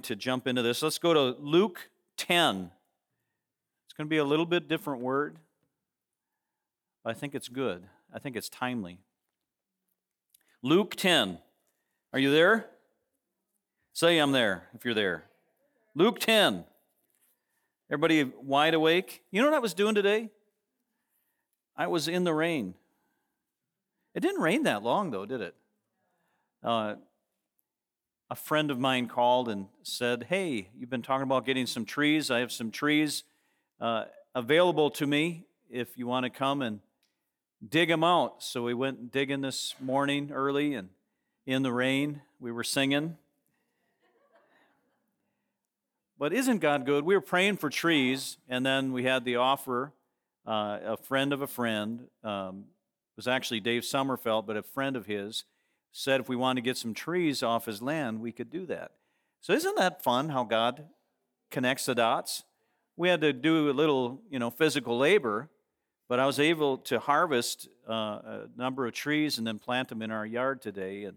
to jump into this. Let's go to Luke 10. It's going to be a little bit different word, but I think it's good. I think it's timely. Luke 10. Are you there? Say I'm there if you're there. Luke 10. Everybody wide awake? You know what I was doing today? I was in the rain. It didn't rain that long, though, did it? Uh, a friend of mine called and said, Hey, you've been talking about getting some trees. I have some trees uh, available to me if you want to come and dig them out. So we went digging this morning early and in the rain. We were singing. But isn't God good? We were praying for trees, and then we had the offer. Uh, a friend of a friend um, was actually Dave Sommerfeld, but a friend of his said if we wanted to get some trees off his land, we could do that. So isn't that fun how God connects the dots? We had to do a little, you know, physical labor, but I was able to harvest uh, a number of trees and then plant them in our yard today, and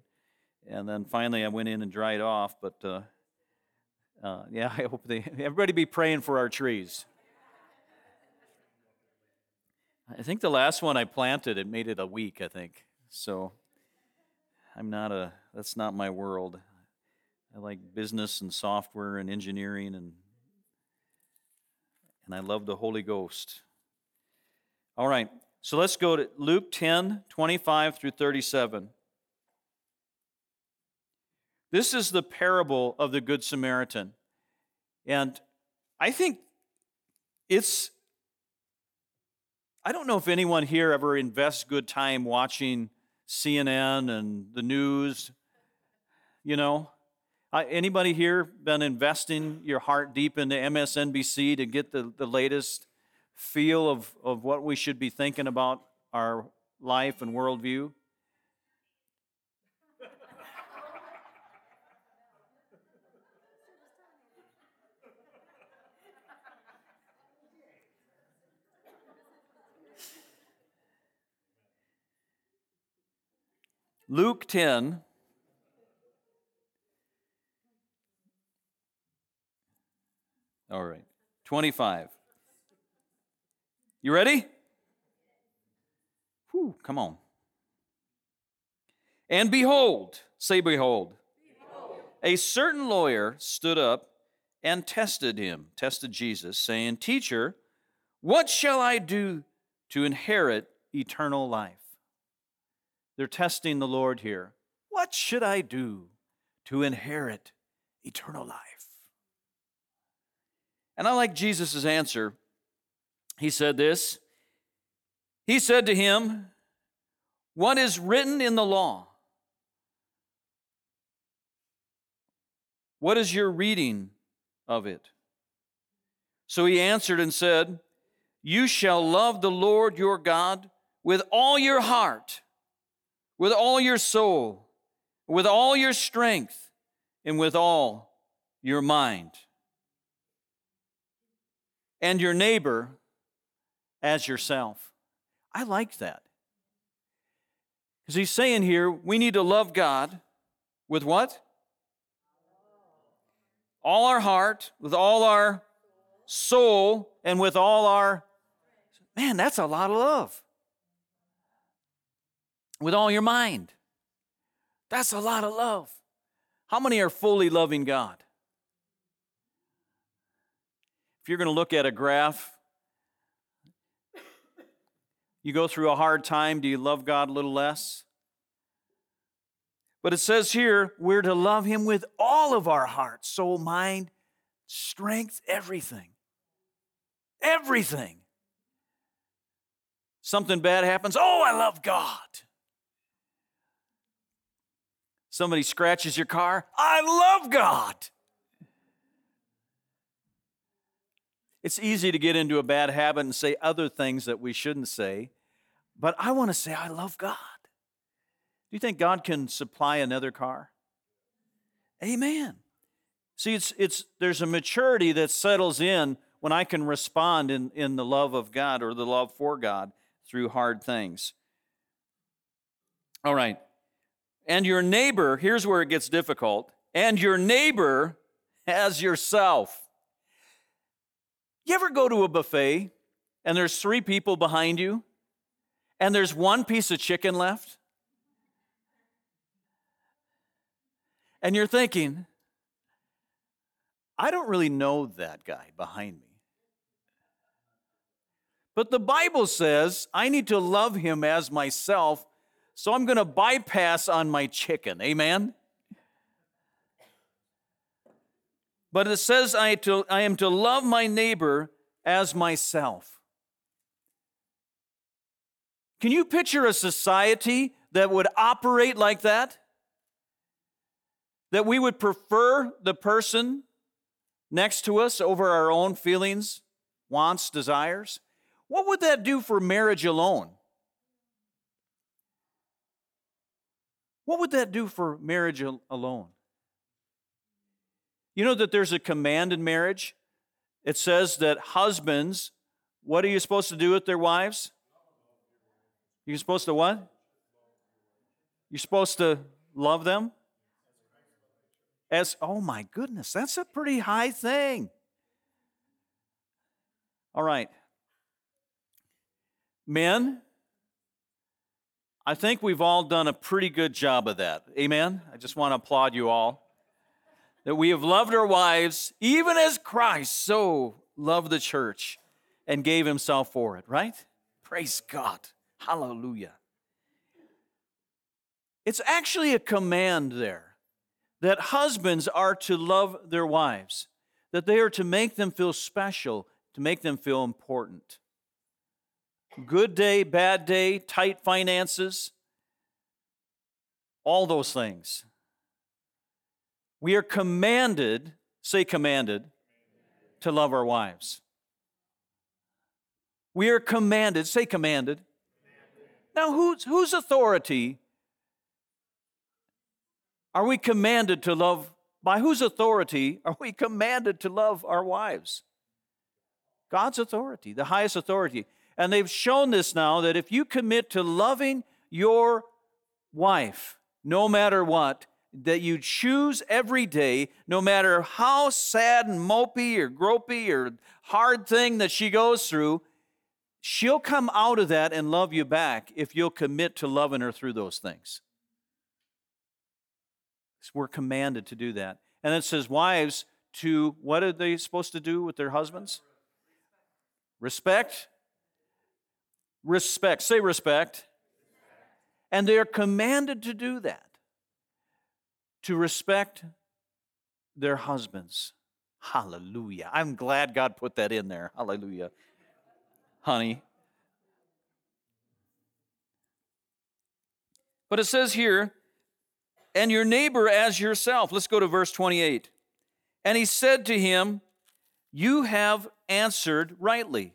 and then finally I went in and dried off. But uh, uh, yeah, I hope they everybody be praying for our trees. I think the last one I planted, it made it a week. I think so. I'm not a, that's not my world. I like business and software and engineering and and I love the Holy Ghost. All right, so let's go to Luke 10, 25 through 37. This is the parable of the Good Samaritan. And I think it's, I don't know if anyone here ever invests good time watching CNN and the news. You know, anybody here been investing your heart deep into MSNBC to get the, the latest feel of, of what we should be thinking about our life and worldview? Luke 10. All right. 25. You ready? Whew, come on. And behold, say, behold, behold, a certain lawyer stood up and tested him, tested Jesus, saying, Teacher, what shall I do to inherit eternal life? They're testing the Lord here. What should I do to inherit eternal life? And I like Jesus' answer. He said this He said to him, What is written in the law? What is your reading of it? So he answered and said, You shall love the Lord your God with all your heart with all your soul, with all your strength, and with all your mind. And your neighbor as yourself. I like that. Because he's saying here, we need to love God with what? All our heart, with all our soul, and with all our. Man, that's a lot of love with all your mind. That's a lot of love. How many are fully loving God? If you're going to look at a graph, you go through a hard time, do you love God a little less? But it says here, we're to love Him with all of our heart, soul, mind, strength, everything. Everything. Something bad happens, oh, I love God. Somebody scratches your car, I love God. It's easy to get into a bad habit and say other things that we shouldn't say, but I want to say, I love God. Do you think God can supply another car? Amen. See, it's, it's, there's a maturity that settles in when I can respond in, in the love of God or the love for God through hard things. All right. And your neighbor, here's where it gets difficult, and your neighbor as yourself. You ever go to a buffet and there's three people behind you and there's one piece of chicken left? And you're thinking, I don't really know that guy behind me. But the Bible says I need to love him as myself, so I'm going to bypass on my chicken. Amen? But it says I, to, I am to love my neighbor as myself. Can you picture a society that would operate like that? That we would prefer the person next to us over our own feelings, wants, desires? What would that do for marriage alone? What would that do for marriage alone? You know that there's a command in marriage? It says that husbands, what are you supposed to do with their wives? You're supposed to what? You're supposed to love them? As, oh my goodness, that's a pretty high thing. All right. Men, I think we've all done a pretty good job of that. Amen? I just want to applaud you all. That we have loved our wives, even as Christ so loved the church and gave himself for it, right? Praise God. Hallelujah. It's actually a command there that husbands are to love their wives, that they are to make them feel special, to make them feel important good day, bad day, tight finances, all those things. We are commanded, say commanded, to love our wives. We are commanded, say commanded. Now, whose, whose authority are we commanded to love? By whose authority are we commanded to love our wives? God's authority, the highest authority. And they've shown this now that if you commit to loving your wife, no matter what, that you choose every day, no matter how sad and mopey or gropey or hard thing that she goes through, she'll come out of that and love you back if you'll commit to loving her through those things. We're commanded to do that. And it says, wives, to what are they supposed to do with their husbands? Respect, respect. Say respect. And they are commanded to do that, to respect their husbands. Hallelujah. I'm glad God put that in there. Hallelujah. Honey. But it says here, and your neighbor as yourself. Let's go to verse 28. And he said to him, You have answered rightly.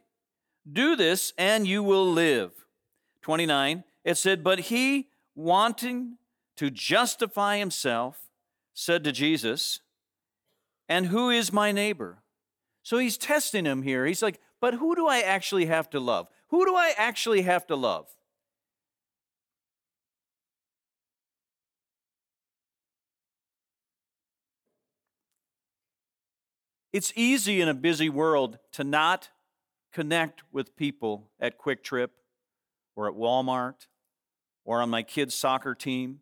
Do this and you will live. 29, it said, But he, wanting to justify himself, said to Jesus, And who is my neighbor? So he's testing him here. He's like, But who do I actually have to love? Who do I actually have to love? It's easy in a busy world to not connect with people at QuikTrip or at Walmart or on my kids' soccer team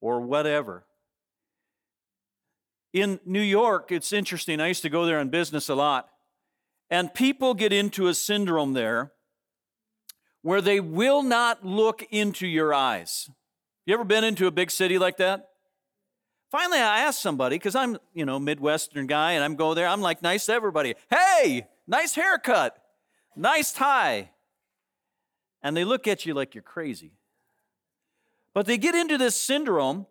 or whatever. In New York, it's interesting. I used to go there on business a lot. And people get into a syndrome there where they will not look into your eyes. You ever been into a big city like that? Finally, I asked somebody, because I'm, you know, Midwestern guy, and I'm go there, I'm like nice to everybody. Hey, nice haircut, nice tie. And they look at you like you're crazy. But they get into this syndrome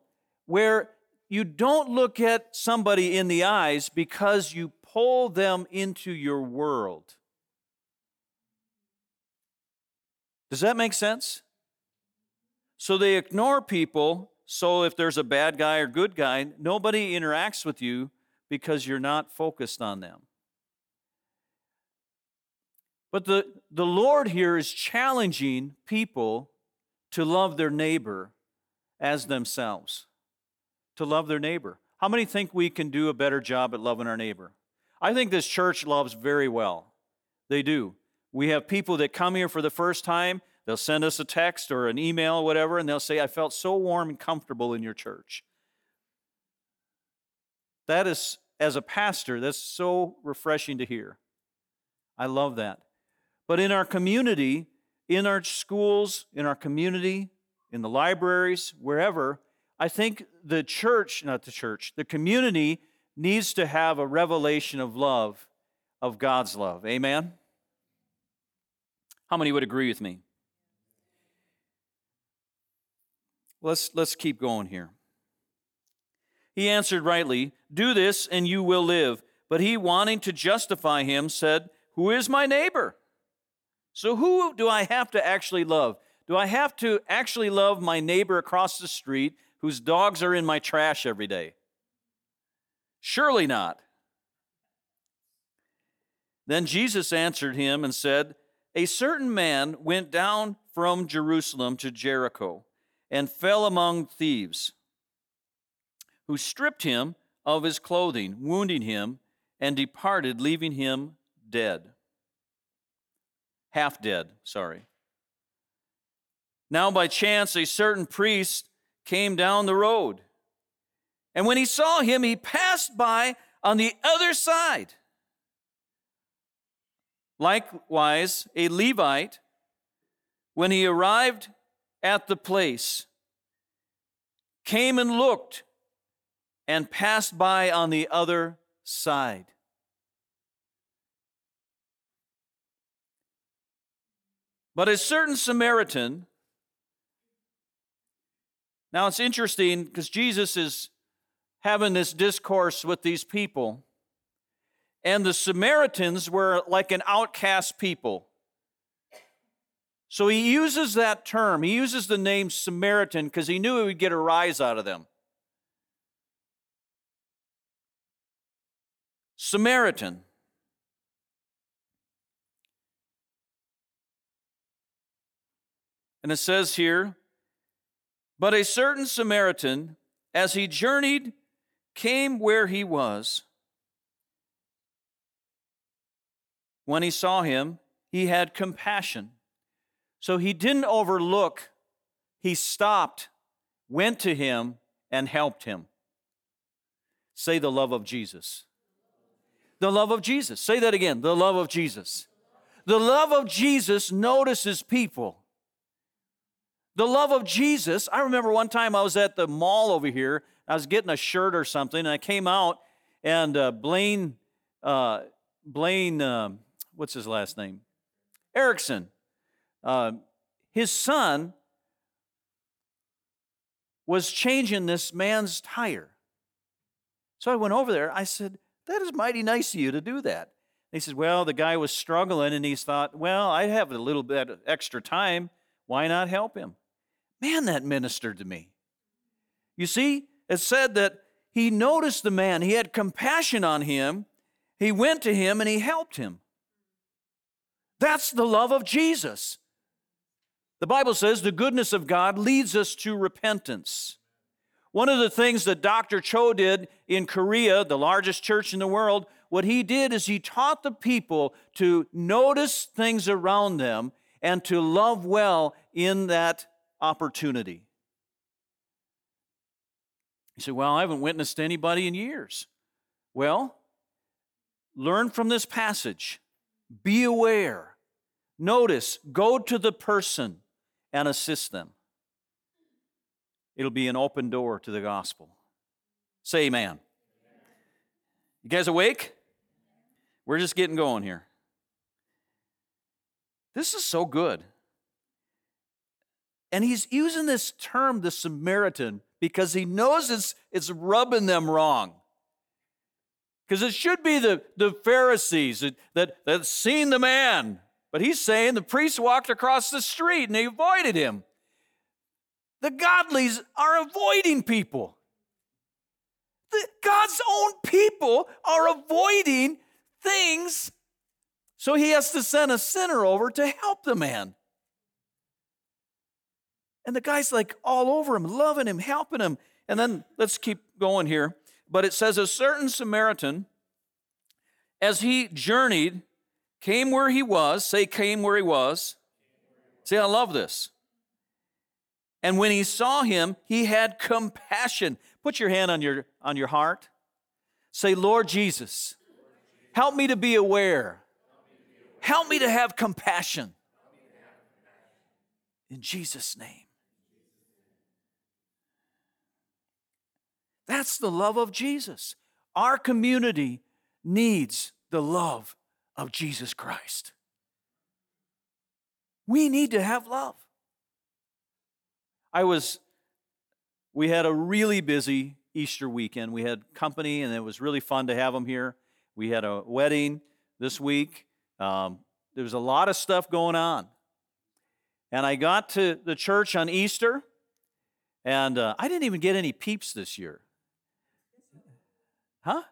where you don't look at somebody in the eyes because you pull them into your world. Does that make sense? So they ignore people. So if there's a bad guy or good guy, nobody interacts with you because you're not focused on them. But the, the Lord here is challenging people to love their neighbor as themselves. To love their neighbor. How many think we can do a better job at loving our neighbor? I think this church loves very well. They do. We have people that come here for the first time, they'll send us a text or an email or whatever, and they'll say, I felt so warm and comfortable in your church. That is, as a pastor, that's so refreshing to hear. I love that. But in our community, in our schools, in our community, in the libraries, wherever, I think the church, not the church, the community needs to have a revelation of love, of God's love. Amen? How many would agree with me? Let's, let's keep going here. He answered rightly, Do this and you will live. But he, wanting to justify him, said, Who is my neighbor? So who do I have to actually love? Do I have to actually love my neighbor across the street whose dogs are in my trash every day? Surely not. Then Jesus answered him and said, A certain man went down from Jerusalem to Jericho and fell among thieves, who stripped him of his clothing, wounding him, and departed, leaving him dead. Half dead, sorry. Now, by chance, a certain priest came down the road. And when he saw him, he passed by on the other side. Likewise, a Levite, when he arrived at the place, came and looked and passed by on the other side. But a certain Samaritan, now it's interesting because Jesus is having this discourse with these people, and the Samaritans were like an outcast people. So he uses that term, he uses the name Samaritan because he knew he would get a rise out of them. Samaritan. And it says here, but a certain Samaritan, as he journeyed, came where he was. When he saw him, he had compassion. So he didn't overlook, he stopped, went to him, and helped him. Say the love of Jesus. The love of Jesus. Say that again. The love of Jesus. The love of Jesus notices people. The love of Jesus. I remember one time I was at the mall over here. I was getting a shirt or something, and I came out, and uh, Blaine, uh, Blaine, uh, what's his last name? Erickson. Uh, his son was changing this man's tire. So I went over there. I said, That is mighty nice of you to do that. He said, Well, the guy was struggling, and he thought, Well, I have a little bit of extra time. Why not help him? Man, that ministered to me. You see, it said that he noticed the man, he had compassion on him, he went to him and he helped him. That's the love of Jesus. The Bible says the goodness of God leads us to repentance. One of the things that Dr. Cho did in Korea, the largest church in the world, what he did is he taught the people to notice things around them and to love well in that opportunity. He said, Well, I haven't witnessed anybody in years. Well, learn from this passage. Be aware. Notice, go to the person and assist them. It'll be an open door to the gospel. Say amen. You guys awake? We're just getting going here. This is so good. And he's using this term, the Samaritan, because he knows it's, it's rubbing them wrong. Because it should be the, the Pharisees that, that, that seen the man. But he's saying the priest walked across the street and they avoided him. The godlies are avoiding people. The, God's own people are avoiding things, so he has to send a sinner over to help the man. And the guy's like all over him, loving him, helping him. And then let's keep going here. but it says a certain Samaritan, as he journeyed, came where he was. Say, came where he was. See, I love this. And when he saw him, he had compassion. Put your hand on your, on your heart. Say, Lord Jesus, help me to be aware. Help me to have compassion. In Jesus' name. That's the love of Jesus. Our community needs the love of Jesus Christ. We need to have love. I was, we had a really busy Easter weekend. We had company, and it was really fun to have them here. We had a wedding this week. Um, there was a lot of stuff going on. And I got to the church on Easter, and uh, I didn't even get any peeps this year. Huh?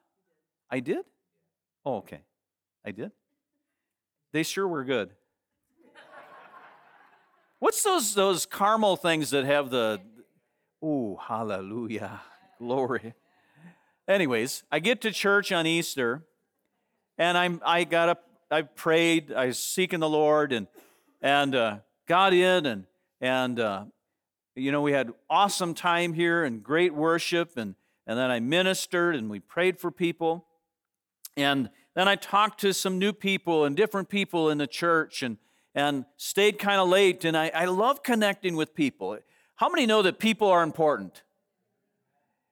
I did? Oh, okay. I did? They sure were good. What's those those caramel things that have the Ooh, hallelujah. Glory. Anyways, I get to church on Easter and I'm I got up, I prayed, I was seeking the Lord and and uh, got in and and uh, you know we had awesome time here and great worship and and then I ministered and we prayed for people. And then I talked to some new people and different people in the church and, and stayed kind of late. And I, I love connecting with people. How many know that people are important?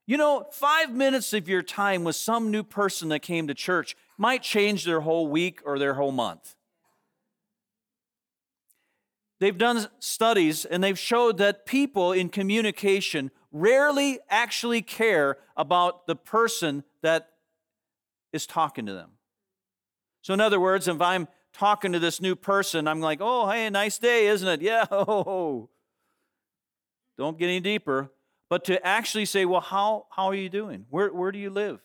You know, five minutes of your time with some new person that came to church might change their whole week or their whole month. They've done studies and they've showed that people in communication rarely actually care about the person that is talking to them. So, in other words, if I'm talking to this new person, I'm like, oh, hey, nice day, isn't it? Yeah, oh, don't get any deeper. But to actually say, well, how, how are you doing? Where, where do you live?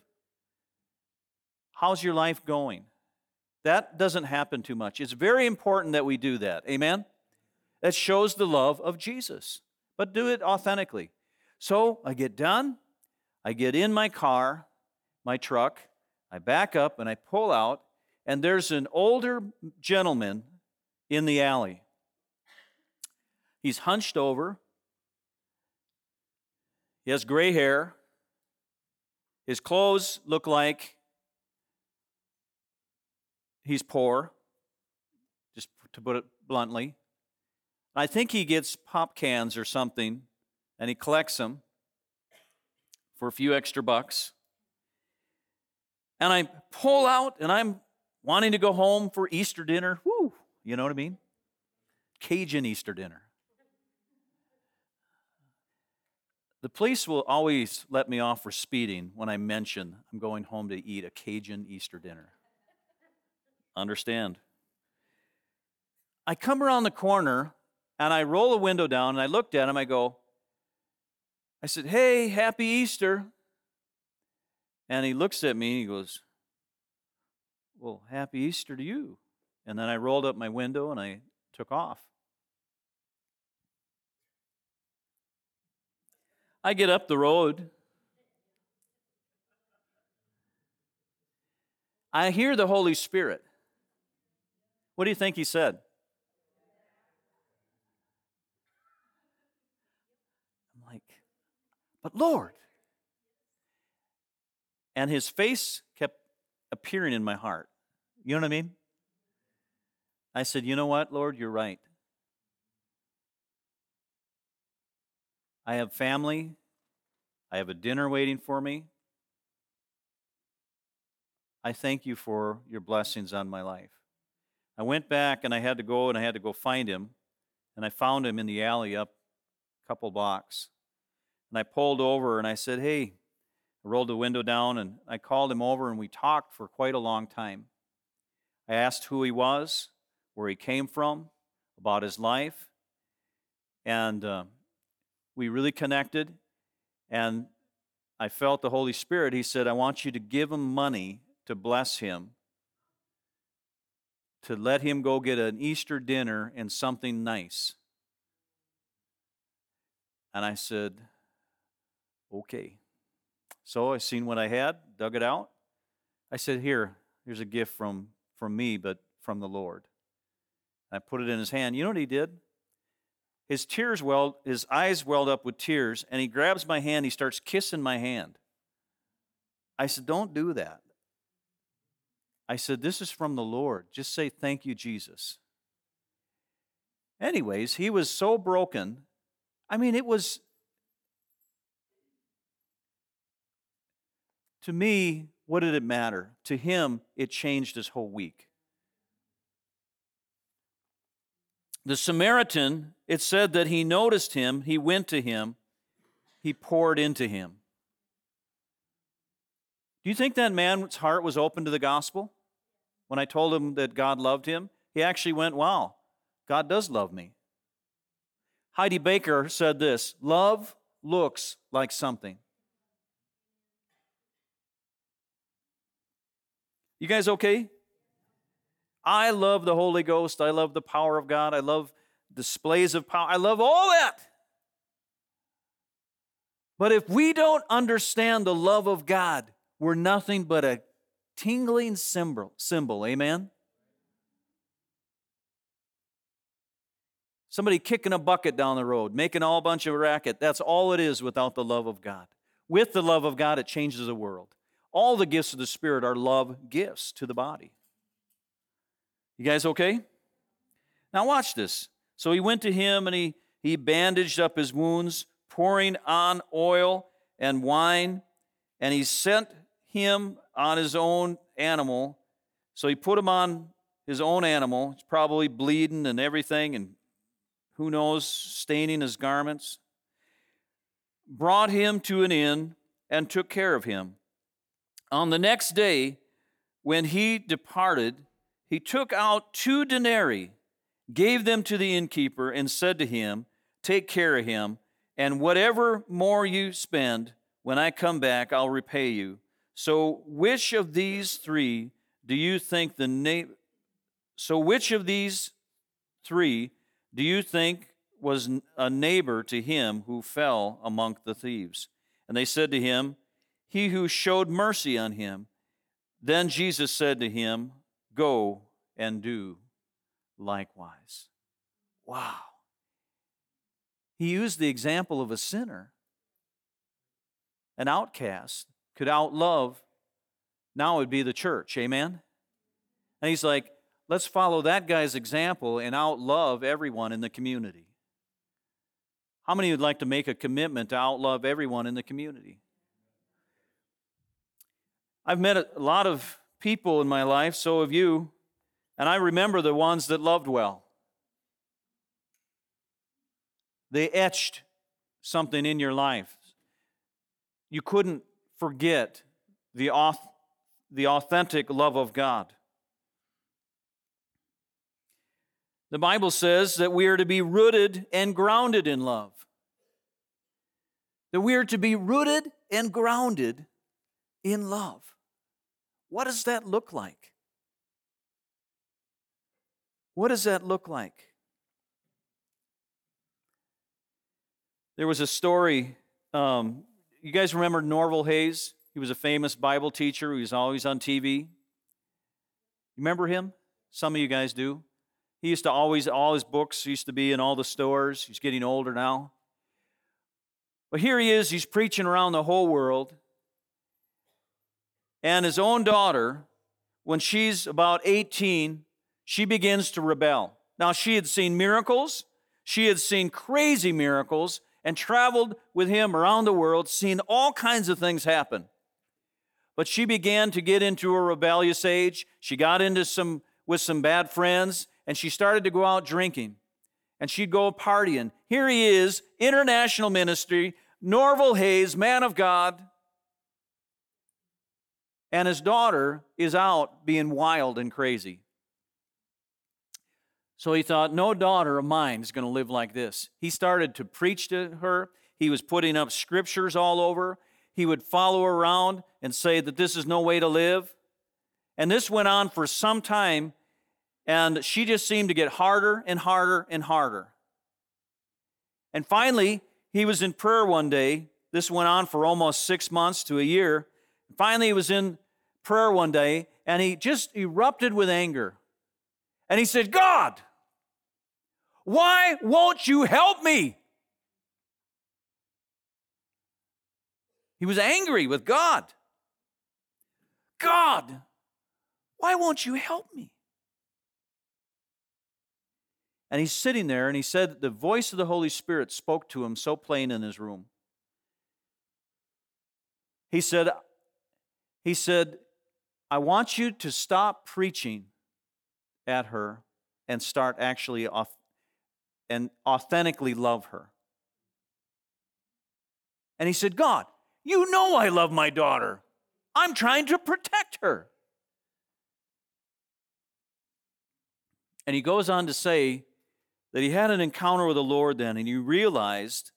How's your life going? That doesn't happen too much. It's very important that we do that. Amen? That shows the love of Jesus. But do it authentically. So I get done, I get in my car, my truck, I back up and I pull out, and there's an older gentleman in the alley. He's hunched over, he has gray hair, his clothes look like he's poor, just to put it bluntly. I think he gets pop cans or something and he collects them for a few extra bucks. And I pull out and I'm wanting to go home for Easter dinner. You know what I mean? Cajun Easter dinner. The police will always let me off for speeding when I mention I'm going home to eat a Cajun Easter dinner. Understand? I come around the corner and I roll the window down and I looked at him. I go, I said, Hey, happy Easter. And he looks at me and he goes, Well, happy Easter to you. And then I rolled up my window and I took off. I get up the road. I hear the Holy Spirit. What do you think he said? I'm like, but Lord. And his face appearing in my heart. You know what I mean? I said, You know what, Lord, you're right. I have family. I have a dinner waiting for me. I thank you for your blessings on my life. I went back and I had to go and I had to go find him. And I found him in the alley up a couple blocks. And I pulled over and I said, Hey, I rolled the window down and I called him over and we talked for quite a long time. I asked who he was, where he came from, about his life, and uh, we really connected. And I felt the Holy Spirit. He said, I want you to give him money to bless him, to let him go get an Easter dinner and something nice. And I said, Okay. So I seen what I had, dug it out. I said, Here, here's a gift from, from me, but from the Lord. I put it in his hand. You know what he did? His tears welled, his eyes welled up with tears, and he grabs my hand, he starts kissing my hand. I said, Don't do that. I said, This is from the Lord. Just say, Thank you, Jesus. Anyways, he was so broken. I mean, it was, to me, what did it matter? To him, it changed his whole week. The Samaritan, it said that he noticed him, he went to him, he poured into him. Do you think that man's heart was open to the gospel? When I told him that God loved him, he actually went, Wow, God does love me. Heidi Baker said this Love looks like something. You guys okay? I love the Holy Ghost. I love the power of God. I love displays of power. I love all that. But if we don't understand the love of God, we're nothing but a tingling cymbal. cymbal. Amen? Somebody kicking a bucket down the road, making all bunch of racket. That's all it is without the love of God. With the love of God, it changes the world. All the gifts of the Spirit are love gifts to the body. You guys okay? Now watch this. So he went to him and he, he bandaged up his wounds, pouring on oil and wine, and he sent him on his own animal. So he put him on his own animal. It's probably bleeding and everything, and who knows, staining his garments. Brought him to an inn and took care of him. On the next day, when he departed, he took out two denarii, gave them to the innkeeper, and said to him, Take care of him, and whatever more you spend, when I come back, I'll repay you. So, which of these three do you think the name? So, which of these three do you think was a neighbor to him who fell among the thieves? And they said to him, He who showed mercy on him. Then Jesus said to him, Go and do likewise. Wow. He used the example of a sinner, an outcast, could outlove, now it would be the church. Amen? And he's like, let's follow that guy's example and outlove everyone in the community. How many would like to make a commitment to outlove everyone in the community? I've met a lot of people in my life, so have you, and I remember the ones that loved well. They etched something in your life. You couldn't forget the, auth- the authentic love of God. The Bible says that we are to be rooted and grounded in love. That we are to be rooted and grounded in love. What does that look like? What does that look like? There was a story. Um, you guys remember Norval Hayes? He was a famous Bible teacher. He was always on TV. Remember him? Some of you guys do. He used to always, all his books used to be in all the stores. He's getting older now. But here he is, he's preaching around the whole world. And his own daughter, when she's about 18, she begins to rebel. Now, she had seen miracles, she had seen crazy miracles, and traveled with him around the world, seen all kinds of things happen. But she began to get into a rebellious age. She got into some with some bad friends, and she started to go out drinking. And she'd go partying. Here he is, international ministry, Norval Hayes, man of God, and his daughter is out being wild and crazy. So he thought, no daughter of mine is going to live like this. He started to preach to her. He was putting up scriptures all over. He would follow her around and say that this is no way to live. And this went on for some time, and she just seemed to get harder and harder and harder. And finally, he was in prayer one day, this went on for almost six months to a year. Finally, he was in prayer one day and he just erupted with anger. And he said, God, why won't you help me? He was angry with God. God, why won't you help me? And he's sitting there, and he said the voice of the Holy Spirit spoke to him so plain in his room. He said, he said, I want you to stop preaching at her and start actually off and authentically love her. And he said, God, you know I love my daughter. I'm trying to protect her. And he goes on to say that he had an encounter with the Lord then, and he realized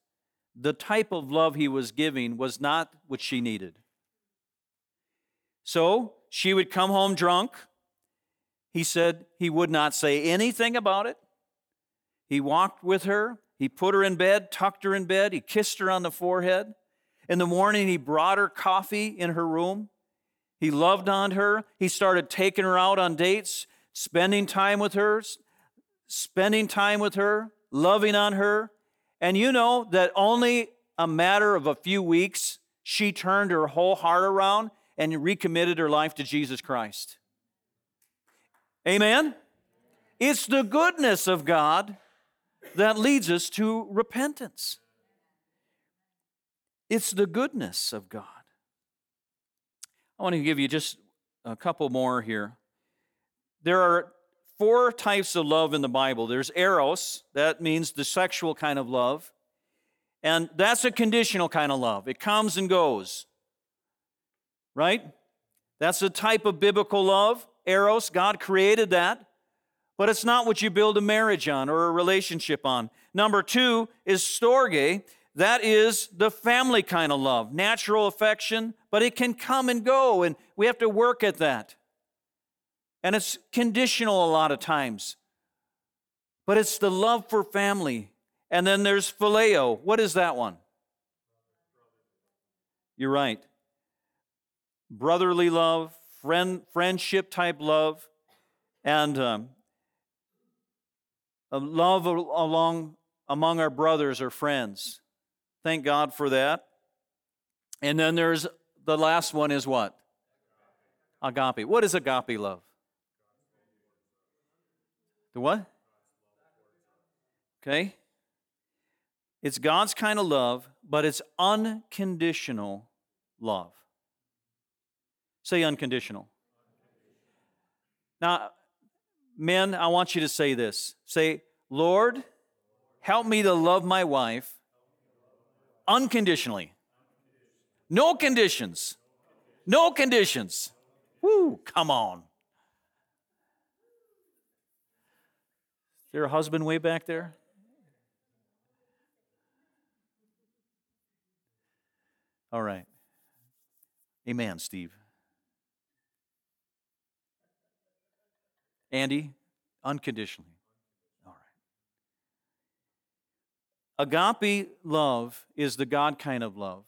the type of love he was giving was not what she needed. So she would come home drunk. He said he would not say anything about it. He walked with her. He put her in bed, tucked her in bed. He kissed her on the forehead. In the morning, he brought her coffee in her room. He loved on her. He started taking her out on dates, spending time with her, spending time with her, loving on her. And you know that only a matter of a few weeks, she turned her whole heart around and recommitted her life to Jesus Christ. Amen? It's the goodness of God that leads us to repentance. It's the goodness of God. I want to give you just a couple more here. There are four types of love in the Bible there's eros, that means the sexual kind of love, and that's a conditional kind of love. It comes and goes right? That's a type of biblical love. Eros, God created that, but it's not what you build a marriage on or a relationship on. Number two is storge. That is the family kind of love, natural affection, but it can come and go, and we have to work at that. And it's conditional a lot of times. But it's the love for family. And then there's phileo. What is that one? You're right brotherly love, friend, friendship type love, and um, love along among our brothers or friends. Thank God for that. And then there's the last one is what? Agape. What is agape love? The what? Okay. It's God's kind of love, but it's unconditional love. Say unconditional. Now, men, I want you to say this. Say, Lord, help me to love my wife unconditionally. No conditions. No conditions. Woo, come on. Is there a husband way back there? All right. Amen, Steve. Andy, unconditionally. All right. Agape love is the God kind of love.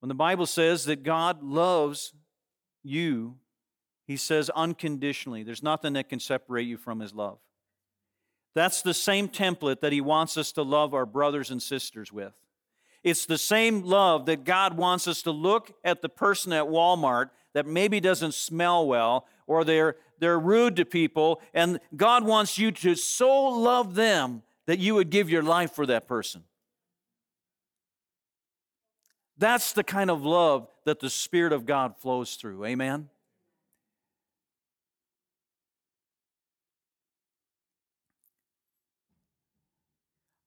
When the Bible says that God loves you, he says unconditionally. There's nothing that can separate you from his love. That's the same template that he wants us to love our brothers and sisters with. It's the same love that God wants us to look at the person at Walmart that maybe doesn't smell well or they're, they're rude to people, and God wants you to so love them that you would give your life for that person. That's the kind of love that the Spirit of God flows through. Amen?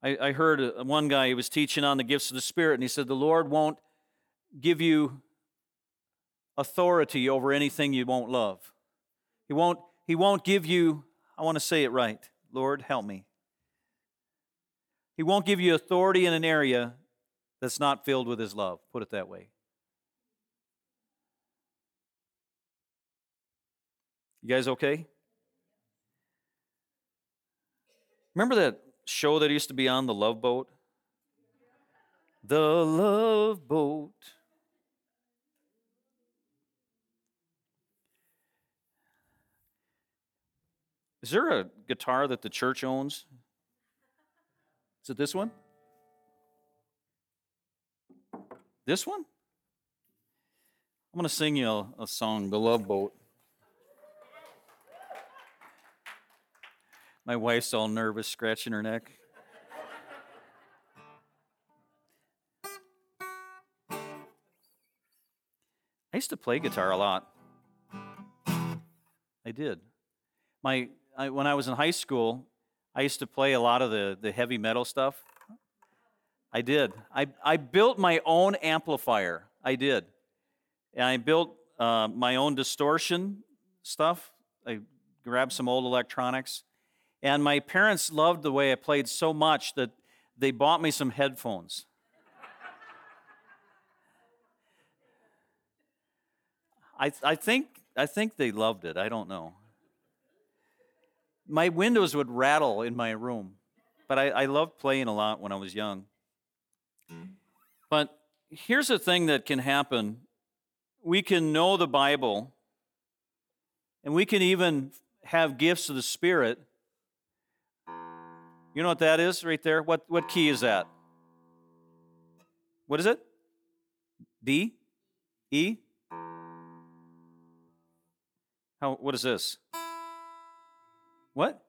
I, I heard uh, one guy, he was teaching on the gifts of the Spirit, and he said, The Lord won't give you authority over anything you won't love. He won't, he won't give you, I want to say it right. Lord, help me. He won't give you authority in an area that's not filled with His love. Put it that way. You guys okay? Remember that show that used to be on the Love Boat? The love boat. Is there a guitar that the church owns? Is it this one? This one? I'm going to sing you a, a song, The Love Boat. My wife's all nervous, scratching her neck. I used to play guitar a lot. I did. My I, when I was in high school, I used to play a lot of the, the heavy metal stuff. I did. I, I built my own amplifier. I did. And I built uh, my own distortion stuff. I grabbed some old electronics. And my parents loved the way I played so much that they bought me some headphones. I, I, think, I think they loved it. I don't know my windows would rattle in my room. But I, I loved playing a lot when I was young. But here's a thing that can happen we can know the Bible, and we can even have gifts of the Spirit. You know what that is right there? What, what key is that? What is it? D? E? How, what is this? What?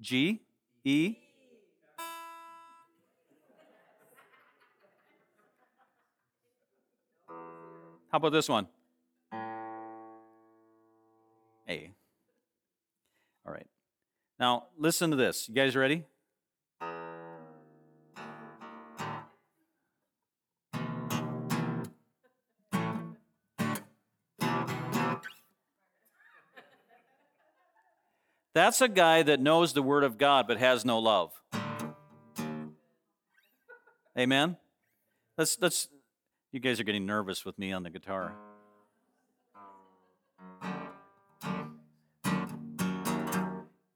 G? E? How about this one? A. All right. Now, listen to this. You guys ready? That's a guy that knows the Word of God but has no love. Amen? Let's, let's, you guys are getting nervous with me on the guitar.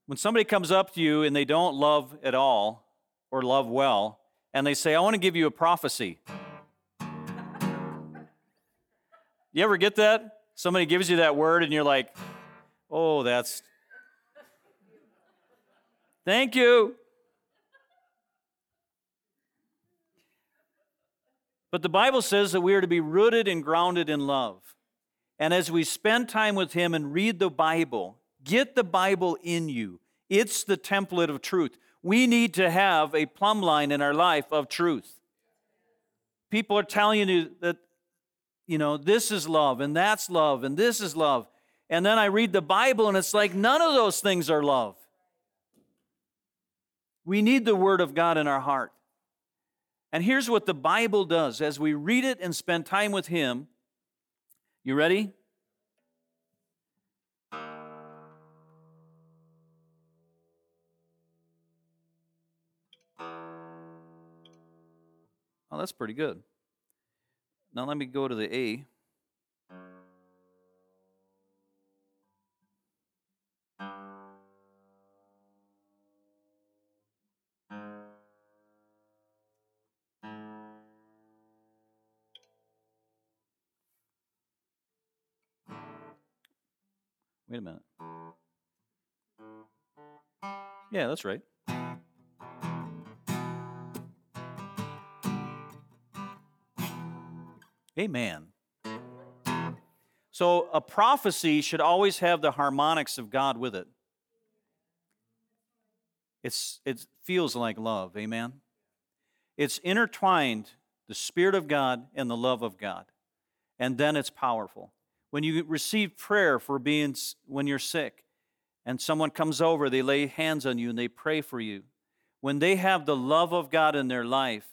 When somebody comes up to you and they don't love at all or love well, and they say, I want to give you a prophecy. You ever get that? Somebody gives you that word and you're like, oh, that's Thank you. But the Bible says that we are to be rooted and grounded in love. And as we spend time with Him and read the Bible, get the Bible in you. It's the template of truth. We need to have a plumb line in our life of truth. People are telling you that, you know, this is love and that's love and this is love. And then I read the Bible and it's like none of those things are love. We need the Word of God in our heart. And here's what the Bible does as we read it and spend time with Him. You ready? Oh, that's pretty good. Now let me go to the A. Wait a minute. Yeah, that's right. Amen. So a prophecy should always have the harmonics of God with it. It's, it feels like love. Amen. It's intertwined, the Spirit of God and the love of God. And then it's powerful. When you receive prayer for being when you're sick and someone comes over, they lay hands on you and they pray for you. When they have the love of God in their life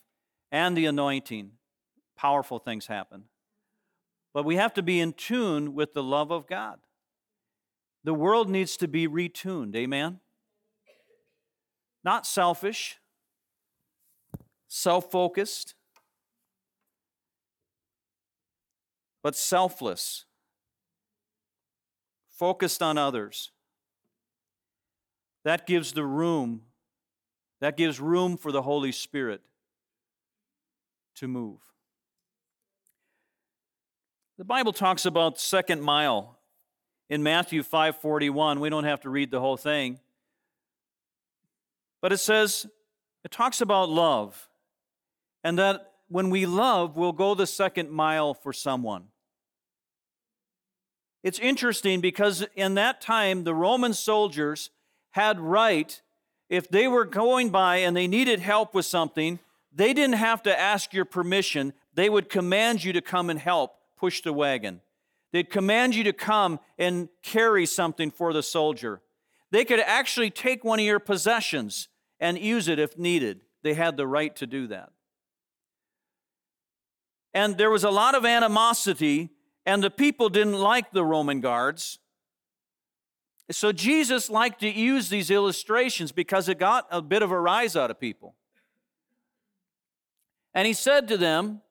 and the anointing, powerful things happen. But we have to be in tune with the love of God. The world needs to be retuned, amen? Not selfish, self focused, but selfless focused on others. That gives the room, that gives room for the Holy Spirit to move. The Bible talks about second mile in Matthew 5:41. We don't have to read the whole thing. But it says it talks about love and that when we love, we'll go the second mile for someone. It's interesting because in that time the Roman soldiers had right if they were going by and they needed help with something, they didn't have to ask your permission. They would command you to come and help push the wagon. They'd command you to come and carry something for the soldier. They could actually take one of your possessions and use it if needed. They had the right to do that. And there was a lot of animosity, and the people didn't like the Roman guards. So Jesus liked to use these illustrations because it got a bit of a rise out of people. And he said to them,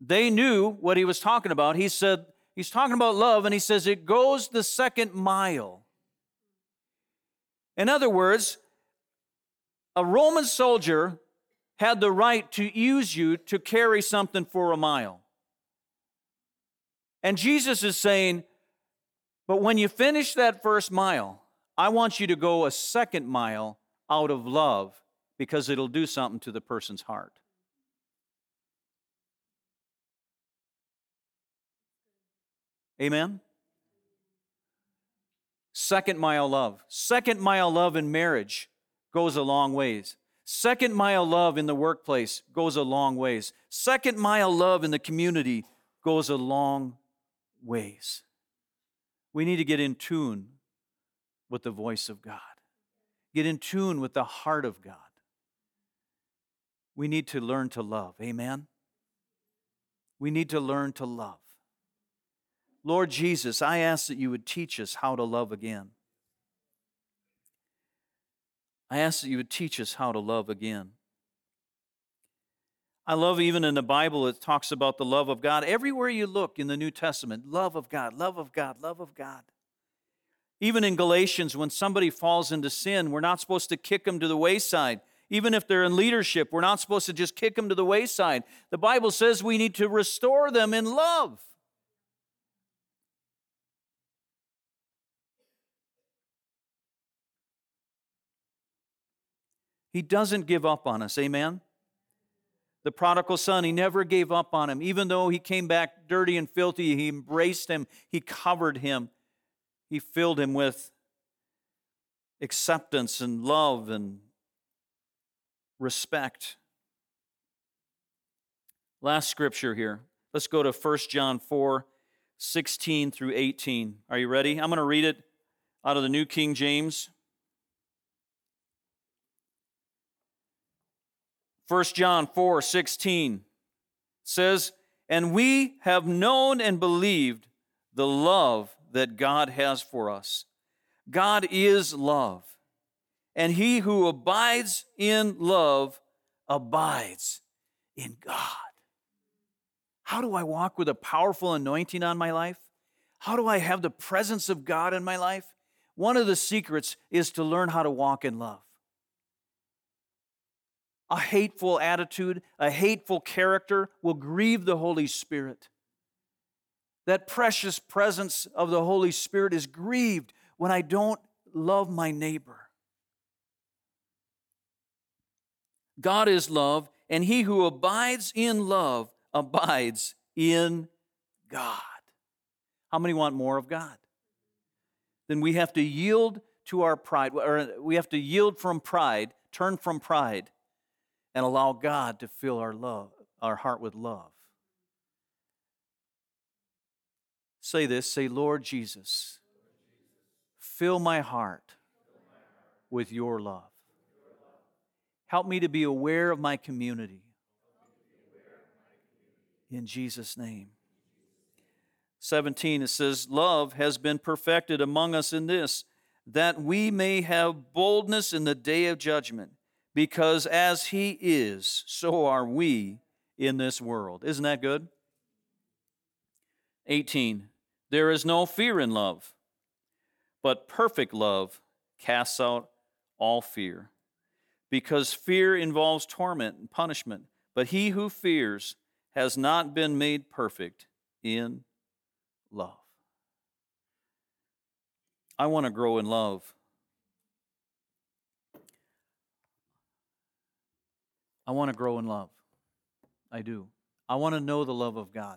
they knew what he was talking about. He said, he's talking about love, and he says, it goes the second mile. In other words, a Roman soldier had the right to use you to carry something for a mile. And Jesus is saying, but when you finish that first mile, I want you to go a second mile out of love because it'll do something to the person's heart. Amen? Second mile love. Second mile love in marriage goes a long ways. Second mile love in the workplace goes a long ways. Second mile love in the community goes a long ways. We need to get in tune with the voice of God, get in tune with the heart of God. We need to learn to love. Amen? We need to learn to love. Lord Jesus, I ask that you would teach us how to love again. I ask that you would teach us how to love again. I love even in the Bible, it talks about the love of God. Everywhere you look in the New Testament, love of God, love of God, love of God. Even in Galatians, when somebody falls into sin, we're not supposed to kick them to the wayside. Even if they're in leadership, we're not supposed to just kick them to the wayside. The Bible says we need to restore them in love. He doesn't give up on us. Amen? The prodigal son, he never gave up on him. Even though he came back dirty and filthy, he embraced him, he covered him, he filled him with acceptance and love and respect. Last scripture here. Let's go to 1 John 4 16 through 18. Are you ready? I'm going to read it out of the New King James. 1 John 4 16 says, And we have known and believed the love that God has for us. God is love, and he who abides in love abides in God. How do I walk with a powerful anointing on my life? How do I have the presence of God in my life? One of the secrets is to learn how to walk in love a hateful attitude, a hateful character will grieve the Holy Spirit. That precious presence of the Holy Spirit is grieved when I don't love my neighbor. God is love, and he who abides in love abides in God. How many want more of God? Then we have to yield to our pride, or we have to yield from pride, turn from pride, and allow God to fill our love, our heart with love. Say this, say, Lord Jesus, fill my heart with your love. Help me to be aware of my community. In Jesus' name. 17, it says, Love has been perfected among us in this, that we may have boldness in the day of judgment because as he is, so are we in this world. Isn't that good? 18. There is no fear in love, but perfect love casts out all fear. Because fear involves torment and punishment, but he who fears has not been made perfect in love. I want to grow in love. I want to grow in love. I do. I want to know the love of God.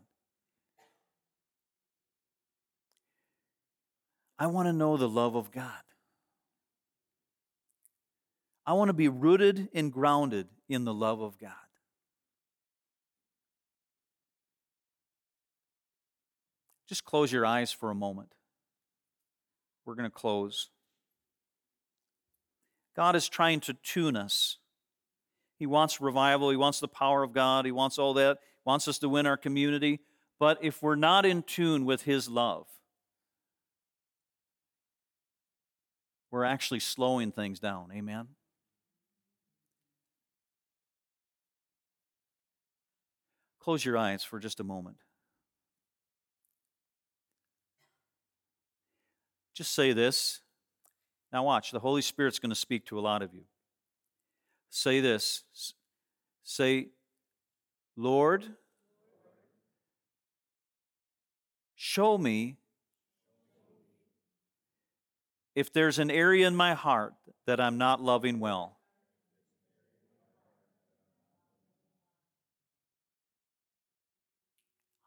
I want to know the love of God. I want to be rooted and grounded in the love of God. Just close your eyes for a moment. We're going to close. God is trying to tune us. He wants revival. He wants the power of God. He wants all that. He wants us to win our community. But if we're not in tune with His love, we're actually slowing things down. Amen? Close your eyes for just a moment. Just say this. Now, watch, the Holy Spirit's going to speak to a lot of you. Say this. Say, Lord, show me if there's an area in my heart that I'm not loving well.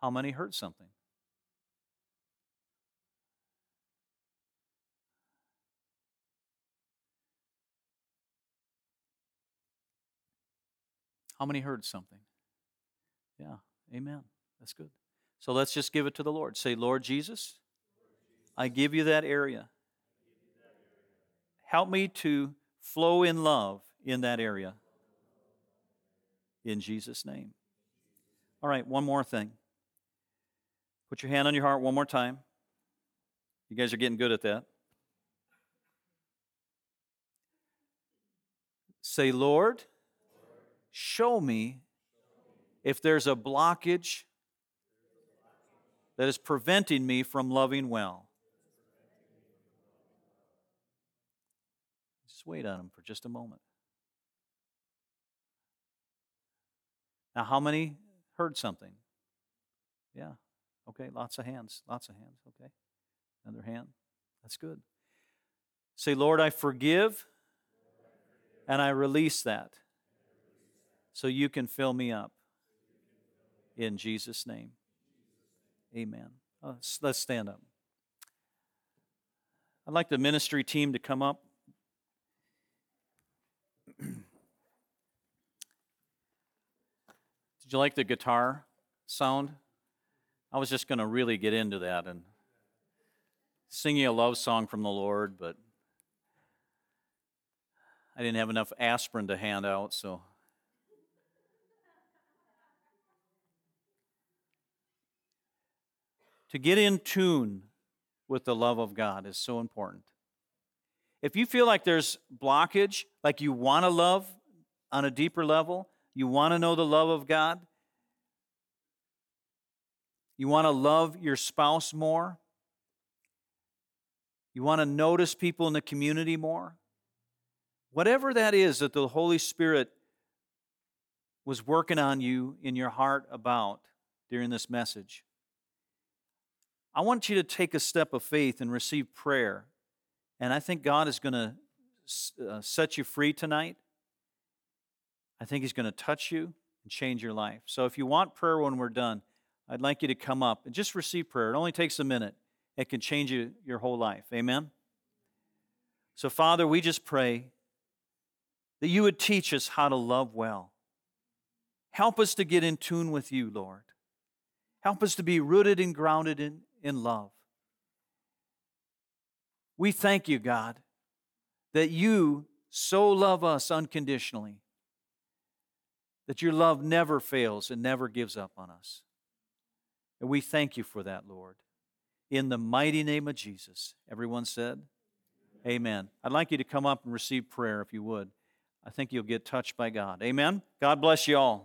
How many hurt something? How many heard something? Yeah, amen. That's good. So let's just give it to the Lord. Say, Lord Jesus, I give you that area. Help me to flow in love in that area. In Jesus' name. All right, one more thing. Put your hand on your heart one more time. You guys are getting good at that. Say, Lord, show me if there's a blockage that is preventing me from loving well. Just wait on him for just a moment. Now, how many heard something? Yeah. Okay, lots of hands. Lots of hands. Okay. Another hand. That's good. Say, Lord, I forgive and I release that so you can fill me up. In Jesus' name. Amen. Uh, let's stand up. I'd like the ministry team to come up. Did you like the guitar sound? I was just going to really get into that and sing you a love song from the Lord, but I didn't have enough aspirin to hand out, so. To get in tune with the love of God is so important. If you feel like there's blockage, like you want to love on a deeper level, you want to know the love of God, you want to love your spouse more, you want to notice people in the community more, whatever that is that the Holy Spirit was working on you in your heart about during this message, I want you to take a step of faith and receive prayer. And I think God is going to uh, set you free tonight. I think He's going to touch you and change your life. So if you want prayer when we're done, I'd like you to come up and just receive prayer. It only takes a minute. It can change you your whole life. Amen. So Father, we just pray that you would teach us how to love well. Help us to get in tune with you, Lord. Help us to be rooted and grounded in, in love. We thank you, God, that you so love us unconditionally, that your love never fails and never gives up on us. And we thank you for that, Lord. In the mighty name of Jesus. Everyone said, Amen. I'd like you to come up and receive prayer if you would. I think you'll get touched by God. Amen. God bless you all.